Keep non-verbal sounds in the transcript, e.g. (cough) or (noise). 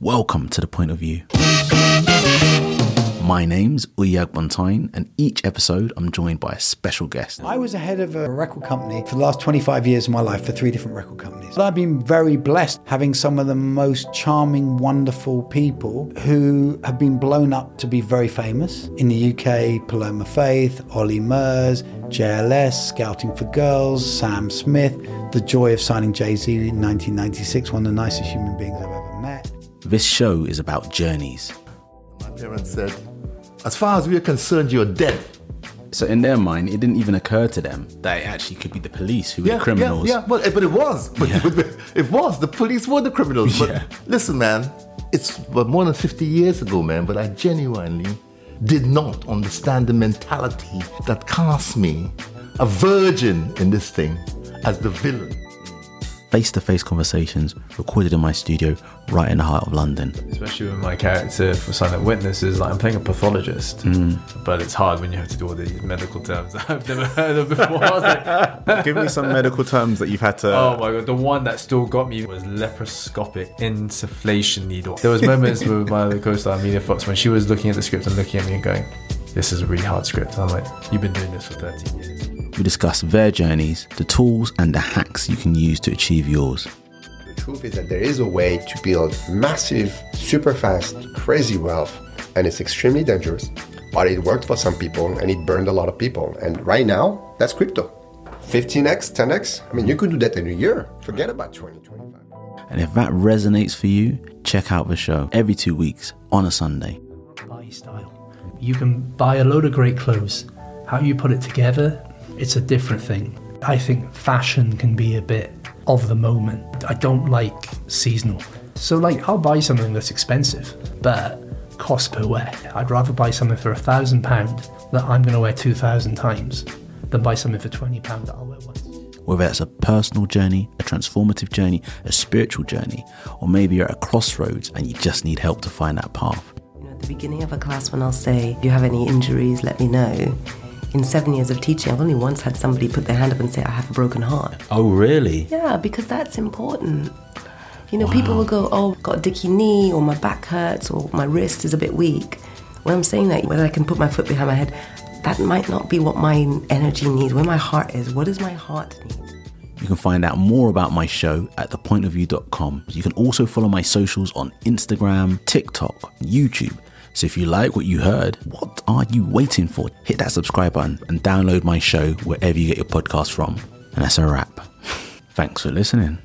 Welcome to The Point of U. My name's Uyag Bontaine, and each episode I'm joined by a special guest. I was a head of a record company for the last 25 years of my life for three different record companies. I've been very blessed having some of the most charming, wonderful people who have been blown up to be very famous. In the UK, Paloma Faith, Ollie Murs, JLS, Scouting for Girls, Sam Smith, the joy of signing Jay Z in 1996, one of the nicest human beings I've ever met. This show is about journeys. My parents said, as far as we're concerned, you're dead. So, in their mind, it didn't even occur to them that it actually could be the police who were the criminals. Yeah, yeah. Well, but it was. (laughs) But Yeah. it was. The police were the criminals. But Yeah. listen, man, it's more than 50 years ago, man, but I genuinely did not understand the mentality that cast me, a virgin in this thing, as the villain. Face to face conversations recorded in my studio right in the heart of London. especially with my character for Silent Witnesses, like I'm playing a pathologist, mm. but it's hard when you have to do all these medical terms (laughs) that I've never heard of before. I was like, (laughs) Give me some medical terms that you've had to. oh my god, the one that still got me was laparoscopic insufflation needle. There was moments with my other co-star Emilia Fox when she was looking at the script and looking at me and going, "This is a really hard script." And I'm like, "You've been doing this for 13 years." We discuss their journeys, the tools, and the hacks you can use to achieve yours. The truth is that there is a way to build massive, super fast, crazy wealth, and it's extremely dangerous. But it worked for some people and it burned a lot of people. And right now, that's crypto. 15x, 10x. I mean, you could do that in a year. Forget about 2025. And if that resonates for you, check out the show every two weeks on a Sunday. buy style. You can buy a load of great clothes. How you put it together, it's a different thing. I think fashion can be a bit of the moment. I don't like seasonal. So like I'll buy something that's expensive, but cost per wear. I'd rather buy something for a thousand pound that I'm gonna wear two thousand times than buy something for twenty pound that I'll wear once. Whether it's a personal journey, a transformative journey, a spiritual journey, or maybe you're at a crossroads and you just need help to find that path. You know, at the beginning of a class, when I'll say, "Do you have any injuries? Let me know." In seven years of teaching, I've only once had somebody put their hand up and say, "I have a broken heart." Oh, really? Yeah, because that's important. You know, people will go, "Oh, I've got a dicky knee, or my back hurts, or my wrist is a bit weak." When I'm saying that, whether I can put my foot behind my head, that might not be what my energy needs. Where my heart is, what does my heart need? You can find out more about my show at thepointofu.com. You can also follow my socials on Instagram, TikTok, YouTube. So if you like what you heard, what are you waiting for? Hit that subscribe button and download my show wherever you get your podcast from. And that's a wrap. (laughs) Thanks for listening.